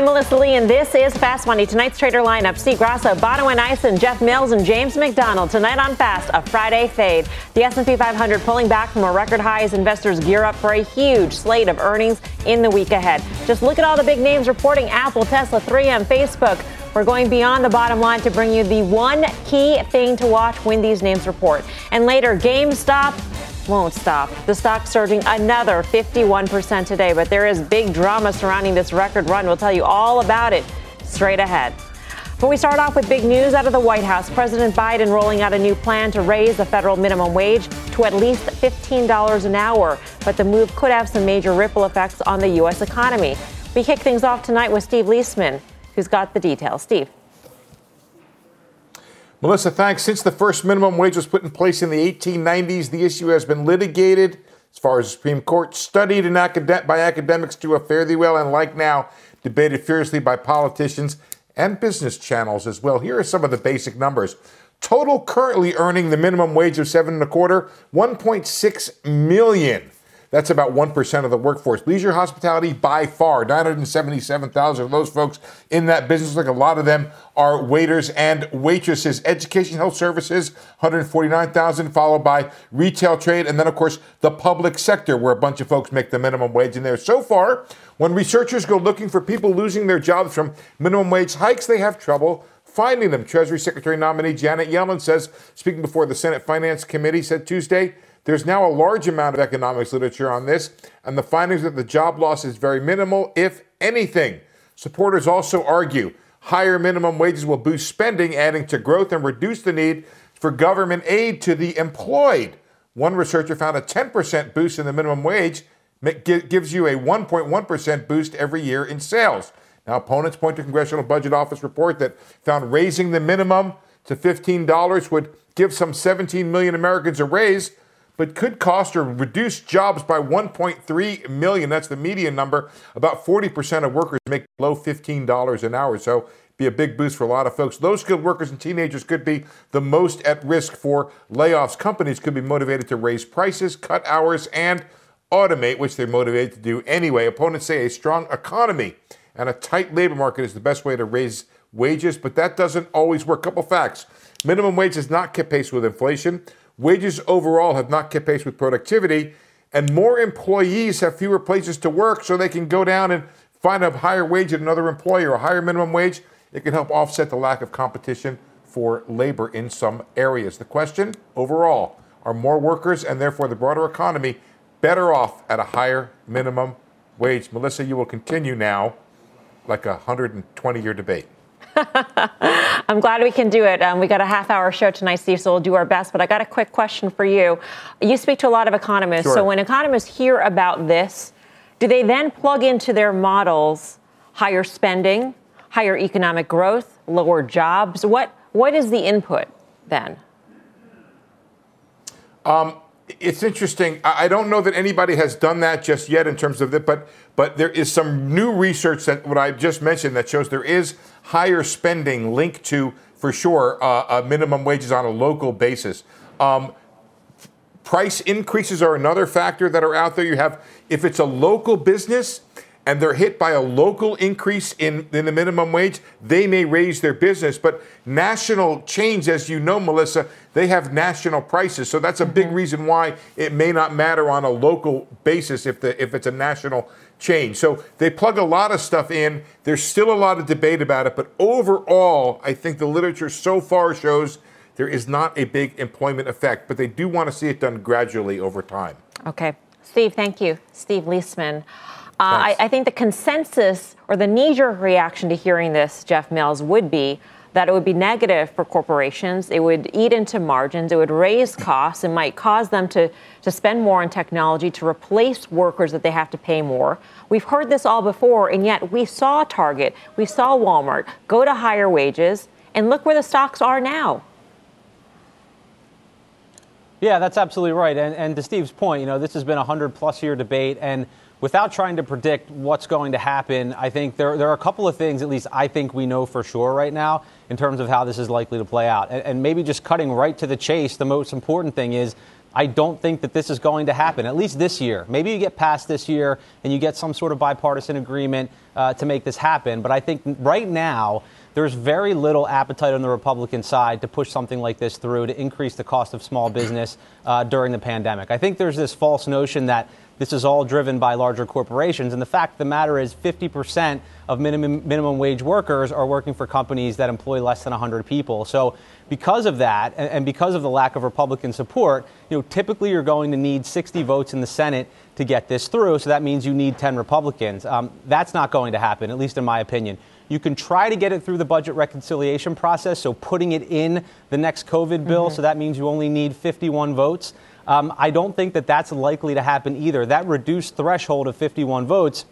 I'm Melissa Lee, and this is Fast Money. Tonight's trader lineup: Steve Grasso, Bonawyn Eison, Jeff Mills, and James McDonald. Tonight on Fast, a Friday fade. The S&P 500 pulling back from a record high as investors gear up for a huge slate of earnings in the week ahead. Just look at all the big names reporting: Apple, Tesla, 3M, Facebook. We're going beyond the bottom line to bring you the one key thing to watch when these names report. And later, GameStop won't stop. The stock surging another 51% today, but there is big drama surrounding this record run. We'll tell you all about it straight ahead. But we start off with big news out of the White House. President Biden rolling out a new plan to raise the federal minimum wage to at least $15 an hour. But the move could have some major ripple effects on the U.S. economy. We kick things off tonight with Steve Liesman, who's got the details. Steve. Melissa, thanks. Since the first minimum wage was put in place in the 1890s, the issue has been litigated as far as the Supreme Court, studied acad- by academics to a fairly well, and like now, debated fiercely by politicians and business channels as well. Here are some of the basic numbers. Total currently earning the minimum wage of seven and a quarter, 1.6 million. That's about 1% of the workforce. Leisure hospitality, by far, 977,000 of those folks in that business. Like a lot of them are waiters and waitresses. Education, health services, 149,000, followed by retail trade, and then, of course, the public sector, where a bunch of folks make the minimum wage in there. So far, when researchers go looking for people losing their jobs from minimum wage hikes, they have trouble finding them. Treasury Secretary nominee Janet Yellen says, speaking before the Senate Finance Committee, said Tuesday, there's now a large amount of economics literature on this, and the findings that the job loss is very minimal, if anything. Supporters also argue higher minimum wages will boost spending, adding to growth and reduce the need for government aid to the employed. One researcher found a 10% boost in the minimum wage gives you a 1.1% boost every year in sales. Now, opponents point to Congressional Budget Office report that found raising the minimum to $15 would give some 17 million Americans a raise, but could cost or reduce jobs by 1.3 million. That's the median number. About 40% of workers make below $15 an hour. So be a big boost for a lot of folks. Those skilled workers and teenagers could be the most at risk for layoffs. Companies could be motivated to raise prices, cut hours, and automate, which they're motivated to do anyway. Opponents say a strong economy and a tight labor market is the best way to raise wages, but that doesn't always work. Couple facts. Minimum wage has not kept pace with inflation. Wages overall have not kept pace with productivity, and more employees have fewer places to work, so they can go down and find a higher wage at another employer, a higher minimum wage. It can help offset the lack of competition for labor in some areas. The question overall are more workers and therefore the broader economy better off at a higher minimum wage? Melissa, you will continue now like a 120 year debate. I'm glad we can do it. Um, we got a half hour show tonight, Steve, so we'll do our best. But I got a quick question for you. You speak to a lot of economists. Sure. So when economists hear about this, do they then plug into their models higher spending, higher economic growth, lower jobs? What, what is the input then? Um, it's interesting. I don't know that anybody has done that just yet in terms of it, but but there is some new research that what I just mentioned that shows there is higher spending linked to, for sure, uh, minimum wages on a local basis. Um, price increases are another factor that are out there. You have if it's a local business and they're hit by a local increase in, in the minimum wage, they may raise their business. But national chains, as you know, Melissa, they have national prices. So that's a big mm-hmm. reason why it may not matter on a local basis if the if it's a national change. So they plug a lot of stuff in. There's still a lot of debate about it, but overall, I think the literature so far shows there is not a big employment effect, but they do want to see it done gradually over time. Okay. Steve, thank you. Steve Liesman. Uh, I, I think the consensus or the knee jerk reaction to hearing this, Jeff Mills, would be that it would be negative for corporations. It would eat into margins. It would raise costs. It might cause them to, to spend more on technology to replace workers that they have to pay more. We've heard this all before, and yet we saw Target, we saw Walmart go to higher wages, and look where the stocks are now. Yeah, that's absolutely right. And, and to Steve's point, you know, this has been a 100 plus year debate. And without trying to predict what's going to happen, I think there, there are a couple of things, at least I think we know for sure right now, in terms of how this is likely to play out. And, and maybe just cutting right to the chase, the most important thing is I don't think that this is going to happen, at least this year. Maybe you get past this year and you get some sort of bipartisan agreement uh, to make this happen. But I think right now, there's very little appetite on the Republican side to push something like this through to increase the cost of small business uh, during the pandemic. I think there's this false notion that this is all driven by larger corporations. And the fact of the matter is 50% of minimum, minimum wage workers are working for companies that employ less than 100 people. So because of that, and, because of the lack of Republican support, you know, typically you're going to need 60 votes in the Senate to get this through. So that means you need 10 Republicans. Um, that's not going to happen, at least in my opinion. You can try to get it through the budget reconciliation process, so putting it in the next COVID bill. Mm-hmm. So that means you only need 51 votes. Um, I don't think that that's likely to happen either. That reduced threshold of 51 votes.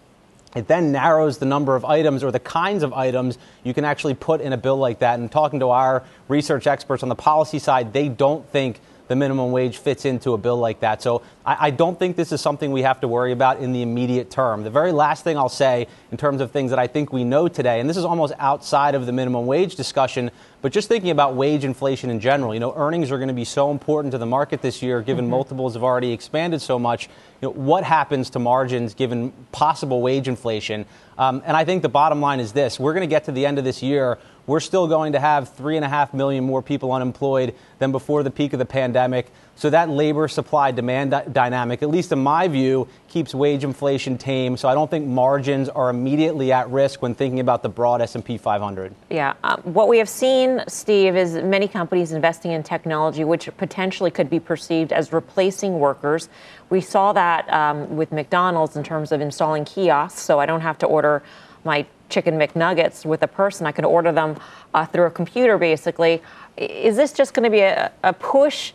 It then narrows the number of items or the kinds of items you can actually put in a bill like that. And talking to our research experts on the policy side, they don't think the minimum wage fits into a bill like that. So I, I, don't think this is something we have to worry about in the immediate term. The very last thing I'll say in terms of things that I think we know today, and this is almost outside of the minimum wage discussion, but just thinking about wage inflation in general, you know, earnings are going to be so important to the market this year, given mm-hmm. multiples have already expanded so much. You know, what happens to margins given possible wage inflation? Um, and I think the bottom line is this: we're going to get to the end of this year we're still going to have three and a half million more people unemployed than before the peak of the pandemic. So that labor supply demand dynamic, at least in my view, keeps wage inflation tame. So I don't think margins are immediately at risk when thinking about the broad S&P 500. Yeah, um, what we have seen, Steve, is many companies investing in technology, which potentially could be perceived as replacing workers. We saw that um, with McDonald's in terms of installing kiosks, so I don't have to order my chicken McNuggets with a person. I can order them uh, through a computer, basically. Is this just going to be a, a, push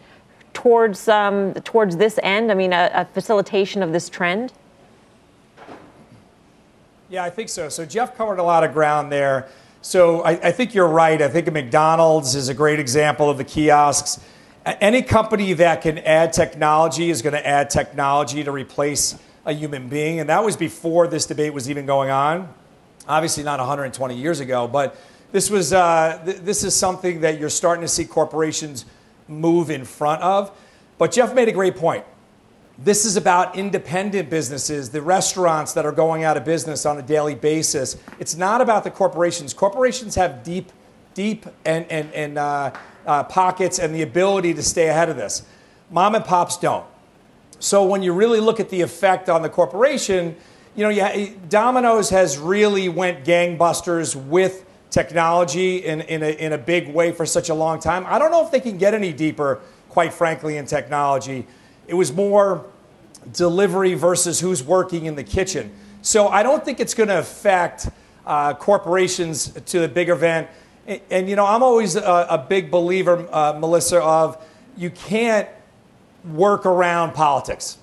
towards um, towards this end? I mean, a, a, facilitation of this trend. Yeah, I think so. So Jeff covered a lot of ground there. So I, I think you're right. I think McDonald's is a great example of the kiosks. Any company that can add technology is going to add technology to replace a human being, and that was before this debate was even going on obviously not 120 years ago, but this was uh, th- this is something that you're starting to see corporations move in front of. But Jeff made a great point. This is about independent businesses, the restaurants that are going out of business on a daily basis. It's not about the corporations. Corporations have deep, deep and, and, and uh, uh, pockets and the ability to stay ahead of this. Mom and pops don't. So when you really look at the effect on the corporation, you know, yeah, Domino's has really went gangbusters with technology in, in, a, in a big way for such a long time. I don't know if they can get any deeper, quite frankly, in technology. It was more delivery versus who's working in the kitchen. So I don't think it's going to affect uh, corporations to the big event. And, and, you know, I'm always a, a big believer, uh, Melissa, of you can't work around politics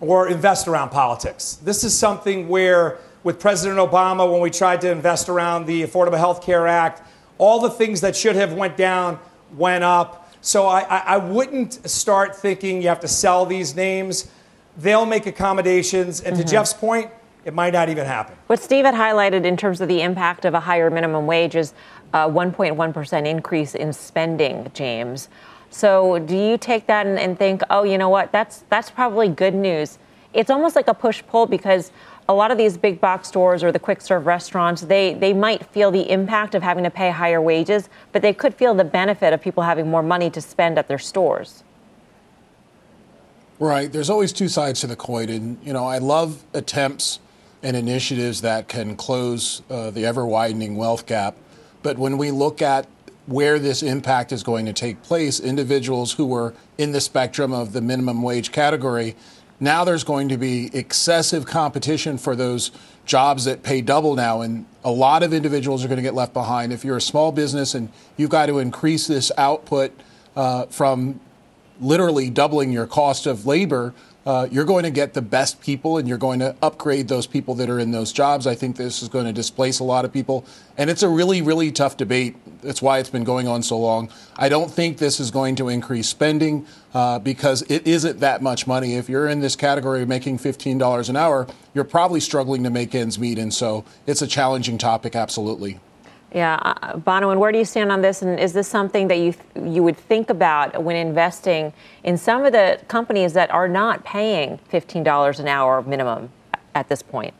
or invest around politics. This is something where, with President Obama, when we tried to invest around the Affordable Health Care Act, all the things that should have went down went up. So I, I wouldn't start thinking you have to sell these names. They'll make accommodations. And mm-hmm. to Jeff's point, it might not even happen. What Steve had highlighted in terms of the impact of a higher minimum wage is a 1.1% increase in spending, James. So do you take that and, and think, oh, you know what, that's that's probably good news. It's almost like a push pull because a lot of these big box stores or the quick serve restaurants, they, they might feel the impact of having to pay higher wages, but they could feel the benefit of people having more money to spend at their stores. Right. There's always two sides to the coin. And, you know, I love attempts and initiatives that can close uh, the ever widening wealth gap. But when we look at where this impact is going to take place, individuals who were in the spectrum of the minimum wage category Now there's going to be excessive competition for those jobs that pay double now, and a lot of individuals are going to get left behind. If you're a small business and you've got to increase this output uh, from literally doubling your cost of labor, uh, you're going to get the best people and you're going to upgrade those people that are in those jobs. I think this is going to displace a lot of people. And it's a really, really tough debate. That's why it's been going on so long. I don't think this is going to increase spending uh, because it isn't that much money. If you're in this category of making $15 an hour, you're probably struggling to make ends meet. And so it's a challenging topic, absolutely. Yeah, uh, Bonawyn, where do you stand on this? And is this something that you you would think about when investing in some of the companies that are not paying fifteen dollars an hour minimum at this point?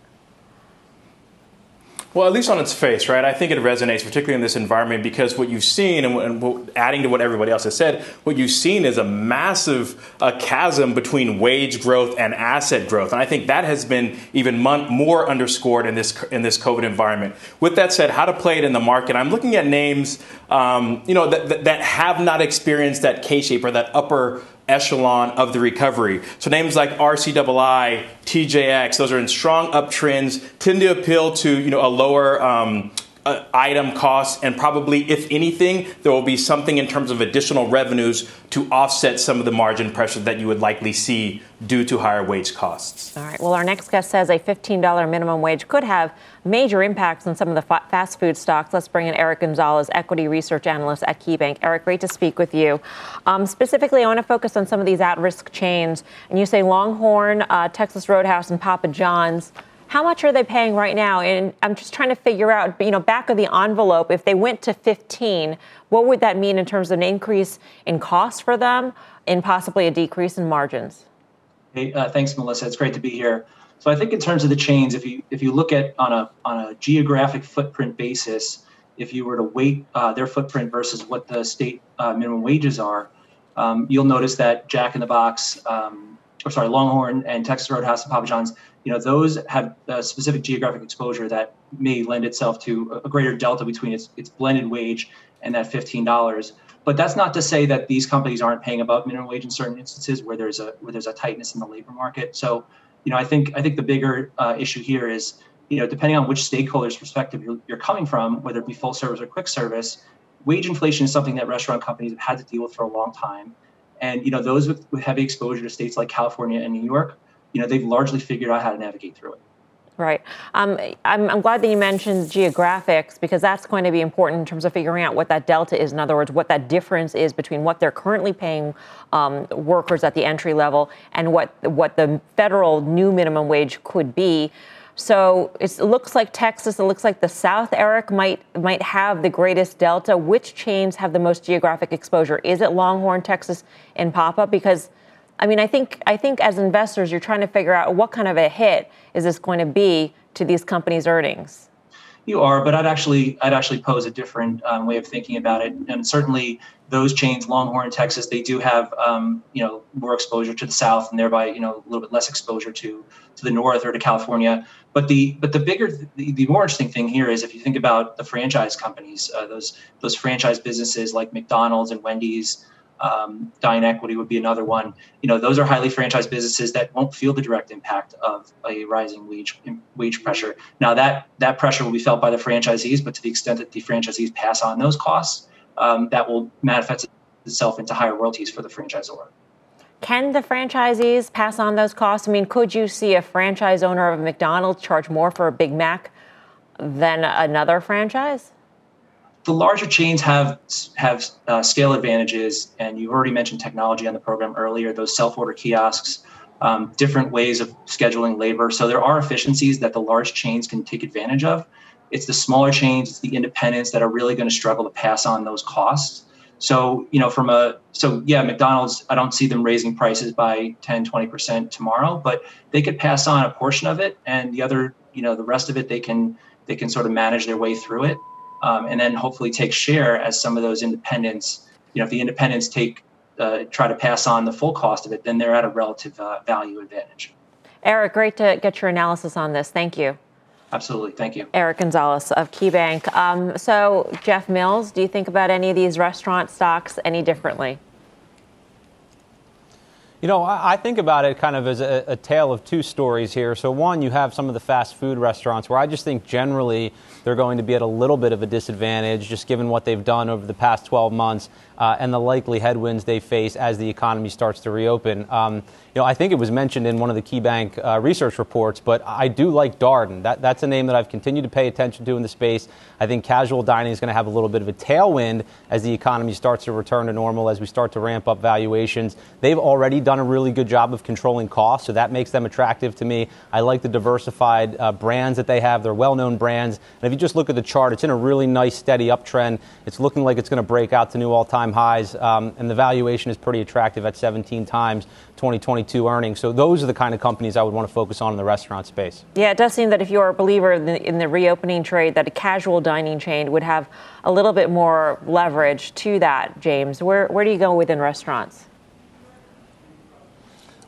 Well, at least on its face, right? I think it resonates, particularly in this environment, because what you've seen, and, and adding to what everybody else has said, what you've seen is a massive uh, chasm between wage growth and asset growth, and I think that has been even more underscored in this in this COVID environment. With that said, how to play it in the market? I'm looking at names, um, you know, that, that have not experienced that K shape or that upper echelon of the recovery. So names like RCII, TJX, those are in strong uptrends, tend to appeal to you know a lower um, uh, item costs, and probably, if anything, there will be something in terms of additional revenues to offset some of the margin pressure that you would likely see due to higher wage costs. All right. Well, our next guest says a $15 minimum wage could have major impacts on some of the fast food stocks. Let's bring in Eric Gonzalez, equity research analyst at KeyBanc. Eric, great to speak with you. Um, specifically, I want to focus on some of these at risk chains. And you say Longhorn, uh, Texas Roadhouse, and Papa John's. How much are they paying right now? And I'm just trying to figure out, you know, back of the envelope, if they went to 15, what would that mean in terms of an increase in cost for them and possibly a decrease in margins? Hey, uh, thanks, Melissa. It's great to be here. So I think in terms of the chains, if you if you look at on a on a geographic footprint basis, if you were to weight uh, their footprint versus what the state uh, minimum wages are, um, you'll notice that Jack in the Box, um, or sorry, Longhorn and Texas Roadhouse and Papa John's you know those have a specific geographic exposure that may lend itself to a greater delta between its, its blended wage and that $15 but that's not to say that these companies aren't paying above minimum wage in certain instances where there's a where there's a tightness in the labor market. So you know i think i think the bigger uh, issue here is you know depending on which stakeholders perspective you're, you're coming from whether it be full service or quick service wage inflation is something that restaurant companies have had to deal with for a long time. And you know those with, with heavy exposure to states like california and new york you know they've largely figured out how to navigate through it. Right. Um, I'm, I'm, glad that you mentioned geographics because that's going to be important in terms of figuring out what that delta is. In other words, what that difference is between what they're currently paying um, workers at the entry level and what what the federal new minimum wage could be. So it looks like Texas, it looks like the South, Eric, might might have the greatest delta. Which chains have the most geographic exposure? Is it Longhorn, Texas, and Papa? Because I mean, I think I think as investors, you're trying to figure out what kind of a hit is this going to be to these companies' earnings. You are, but I'd actually I'd actually pose a different um, way of thinking about it, and certainly those chains, Longhorn, Texas, they do have um, you know more exposure to the south, and thereby you know a little bit less exposure to to the north or to California. But the but the bigger the, the more interesting thing here is if you think about the franchise companies, uh, those those franchise businesses like McDonald's and Wendy's, um, DineEquity would be another one. You know, those are highly franchised businesses that won't feel the direct impact of a rising wage wage pressure. Now that that pressure will be felt by the franchisees, but to the extent that the franchisees pass on those costs, um, that will manifest itself into higher royalties for the franchisor. Can the franchisees pass on those costs? I mean, could you see a franchise owner of a McDonald's charge more for a Big Mac than another franchise? The larger chains have have uh, scale advantages, and you already mentioned technology on the program earlier. Those self order kiosks, um, different ways of scheduling labor. So there are efficiencies that the large chains can take advantage of. It's the smaller chains, it's the independents that are really going to struggle to pass on those costs. So, you know, from a, so yeah, McDonald's, I don't see them raising prices by 10, 20% tomorrow, but they could pass on a portion of it and the other, you know, the rest of it, they can, they can sort of manage their way through it um, and then hopefully take share as some of those independents, you know, if the independents take uh, try to pass on the full cost of it, then they're at a relative uh, value advantage. Eric, great to get your analysis on this. Thank you. Absolutely. Thank you. Eric Gonzalez of KeyBanc. Um, so, Jeff Mills, do you think about any of these restaurant stocks any differently? You know, I think about it kind of as a, a, tale of two stories here. So, one, you have some of the fast food restaurants where I just think generally they're going to be at a little bit of a disadvantage just given what they've done over the past 12 months uh, and the likely headwinds they face as the economy starts to reopen. Um, you know, I think it was mentioned in one of the KeyBanc uh, research reports, but I do like Darden. That, that's a name that I've continued to pay attention to in the space. I think casual dining is going to have a little bit of a tailwind as the economy starts to return to normal, as we start to ramp up valuations. They've already done a really good job of controlling costs, so that makes them attractive to me. I like the diversified uh, brands that they have. They're well known brands. And if you just look at the chart, it's in a really nice, steady uptrend. It's looking like it's going to break out to new all time highs, um, and the valuation is pretty attractive at 17 times 2022 earnings. So those are the kind of companies I would want to focus on in the restaurant space. Yeah, it does seem that if you're a believer in the, in the reopening trade, that a casual dining chain would have a little bit more leverage to that. James, where where do you go within restaurants?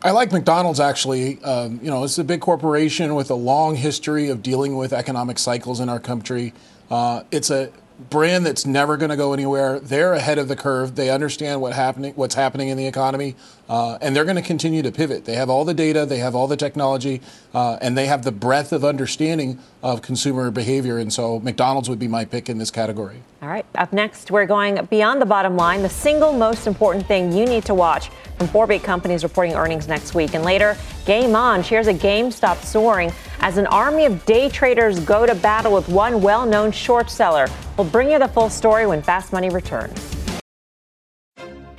I like McDonald's actually. Um, you know, it's a big corporation with a long history of dealing with economic cycles in our country. Uh, it's a brand that's never going to go anywhere. They're ahead of the curve. They understand what happening, what's happening in the economy, uh, and they're going to continue to pivot. They have all the data, they have all the technology, uh, and they have the breadth of understanding of consumer behavior. And so, McDonald's would be my pick in this category. All right. Up next, we're going beyond the bottom line. The single most important thing you need to watch from four big companies reporting earnings next week. And later, Game On shares a GameStop soaring as an army of day traders go to battle with one well known short seller. We'll bring you the full story when Fast Money returns.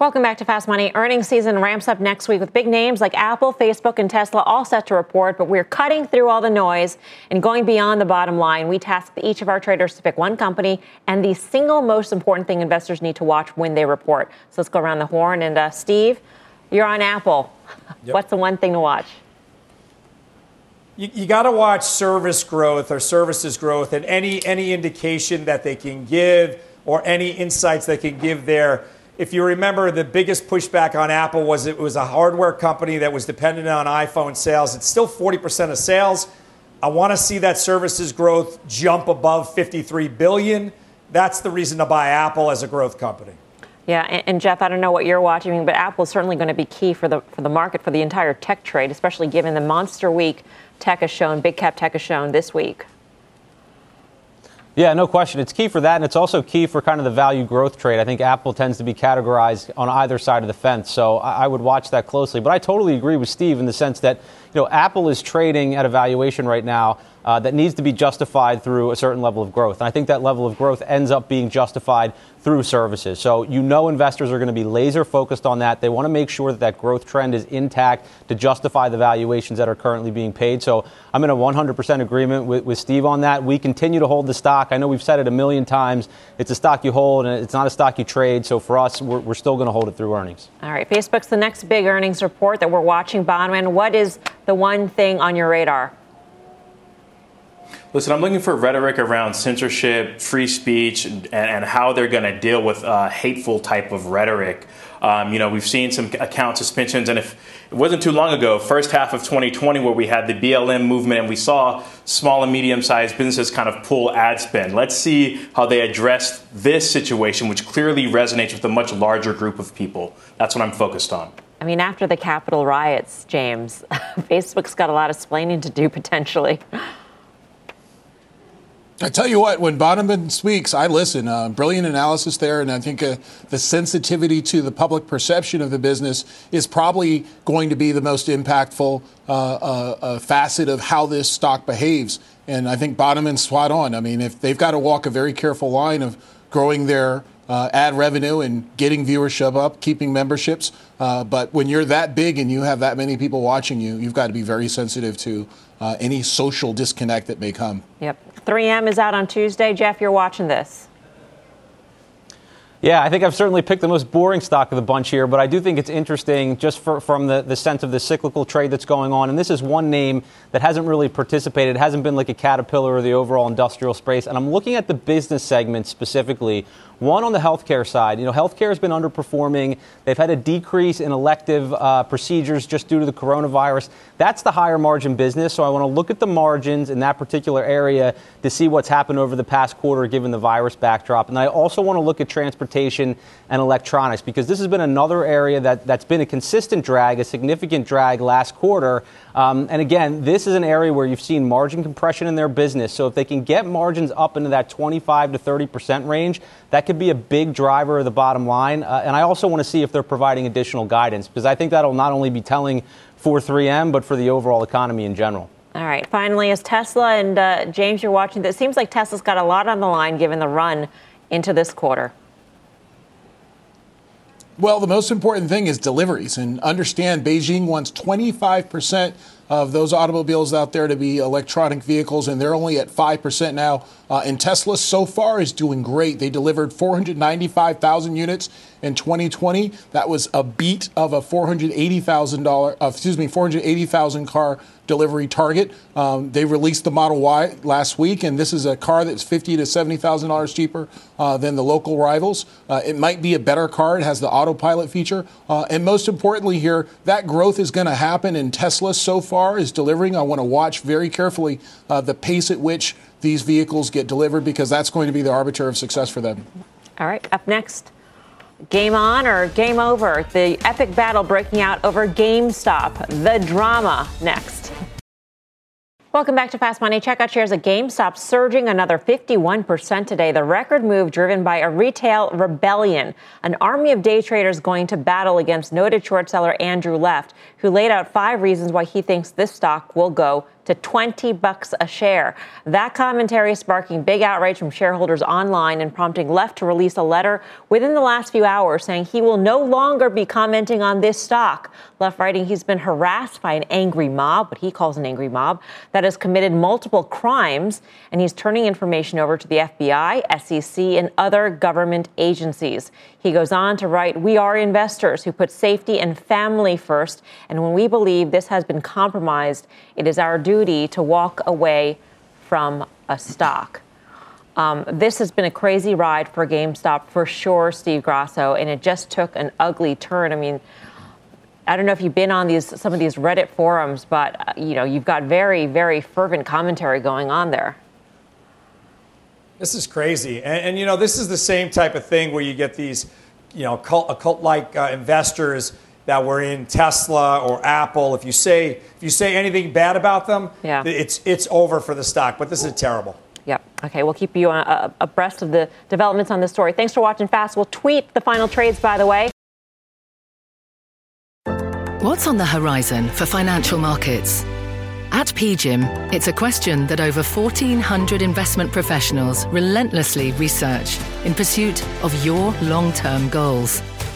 Welcome back to Fast Money. Earnings season ramps up next week with big names like Apple, Facebook, and Tesla all set to report, but we're cutting through all the noise and going beyond the bottom line. We tasked each of our traders to pick one company and the single most important thing investors need to watch when they report. So let's go around the horn. And uh, Steve, you're on Apple. Yep. What's the one thing to watch? You, you got to watch service growth or services growth and any any indication that they can give or any insights they can give there if you remember, the biggest pushback on Apple was it was a hardware company that was dependent on iPhone sales. It's still 40% of sales. I want to see that services growth jump above 53 billion. That's the reason to buy Apple as a growth company. Yeah, and, Jeff, I don't know what you're watching, but Apple is certainly going to be key for the for the market for the entire tech trade, especially given the monster week tech has shown, big cap tech has shown this week. Yeah, no question. It's key for that, and it's also key for kind of the value growth trade. I think Apple tends to be categorized on either side of the fence, so I, would watch that closely. But I totally agree with Steve in the sense that you know Apple is trading at a valuation right now uh, that needs to be justified through a certain level of growth. And I think that level of growth ends up being justified through services. So you know investors are going to be laser focused on that. They want to make sure that that growth trend is intact to justify the valuations that are currently being paid. So I'm in a 100% agreement with, with Steve on that. We continue to hold the stock. I know we've said it a million times. It's a stock you hold and it's not a stock you trade. So for us, we're, we're still going to hold it through earnings. All right. Facebook's the next big earnings report that we're watching. Bonawyn, what is the one thing on your radar? Listen, I'm looking for rhetoric around censorship, free speech, and, and how they're going to deal with uh, hateful type of rhetoric. Um, you know, we've seen some account suspensions, and if it wasn't too long ago, first half of 2020, where we had the BLM movement, and we saw small and medium-sized businesses kind of pull ad spend. Let's see how they address this situation, which clearly resonates with a much larger group of people. That's what I'm focused on. I mean, after the Capitol riots, James, Facebook's got a lot of explaining to do potentially. I tell you what, when Bonawyn speaks, I listen. Uh, brilliant analysis there, and I think uh, the sensitivity to the public perception of the business is probably going to be the most impactful uh, uh, uh facet of how this stock behaves. And I think Bonawyn's spot on. I mean, if they've got to walk a very careful line of growing their uh, ad revenue and getting viewership up, keeping memberships. Uh, but when you're that big and you have that many people watching you, you've got to be very sensitive to uh, any social disconnect that may come. Yep. 3M is out on Tuesday. Jeff, you're watching this. Yeah, I think I've certainly picked the most boring stock of the bunch here, but I do think it's interesting just for, from the, the sense of the cyclical trade that's going on. And this is one name that hasn't really participated, hasn't been like a caterpillar of the overall industrial space. And I'm looking at the business segment specifically one on the healthcare side. You know, healthcare has been underperforming. They've had a decrease in elective uh, procedures just due to the coronavirus. That's the higher margin business. So I want to look at the margins in that particular area to see what's happened over the past quarter given the virus backdrop. And I also want to look at transportation and electronics because this has been another area that, that's been a consistent drag, a significant drag last quarter. Um, and again, this is an area where you've seen margin compression in their business. So if they can get margins up into that 25 to 30 percent range, that could be a big driver of the bottom line. Uh, and I also want to see if they're providing additional guidance because I think that'll not only be telling for 3M but for the overall economy in general. All right. Finally, as Tesla and uh, James, you're watching. It seems like Tesla's got a lot on the line given the run into this quarter. Well, the most important thing is deliveries. And understand Beijing wants 25% of those automobiles out there to be electronic vehicles, and they're only at 5% now. Uh, and Tesla so far is doing great. They delivered 495,000 units in 2020. That was a beat of a $480,000, uh, excuse me, 480,000 car delivery target. Um, they released the Model Y last week, and this is a car that's fifty to seventy thousand dollars cheaper uh, than the local rivals. Uh, it might be a better car. It has the autopilot feature, uh, and most importantly, here that growth is going to happen. And Tesla so far is delivering. I want to watch very carefully uh, the pace at which these vehicles get delivered because that's going to be the arbiter of success for them. All right, up next. Game on or game over? The epic battle breaking out over GameStop. The drama next. Welcome back to Fast Money. Checkout shares at GameStop surging another 51% today. The record move driven by a retail rebellion, an army of day traders going to battle against noted short seller Andrew Left, who laid out five reasons why he thinks this stock will go to 20 bucks a share. That commentary sparking big outrage from shareholders online and prompting Left to release a letter within the last few hours saying he will no longer be commenting on this stock. Left writing he's been harassed by an angry mob, what he calls an angry mob, that has committed multiple crimes, and he's turning information over to the FBI, SEC, and other government agencies. He goes on to write, We are investors who put safety and family first, and when we believe this has been compromised, it is our duty to walk away from a stock. Um, this has been a crazy ride for GameStop for sure, Steve Grasso, and it just took an ugly turn. I mean, I don't know if you've been on these some of these Reddit forums, but uh, you know you've got very, very fervent commentary going on there. This is crazy. And, and, you know, this is the same type of thing where you get these, you know, occult like uh, investors that were in Tesla or Apple. If you say if you say anything bad about them, yeah. it's it's over for the stock. But this is terrible. Yep. Okay, we'll keep you uh, uh, abreast of the developments on this story. Thanks for watching Fast. We'll tweet the final trades, by the way. What's on the horizon for financial markets? At PGIM, it's a question that over 1,400 investment professionals relentlessly research in pursuit of your long term goals.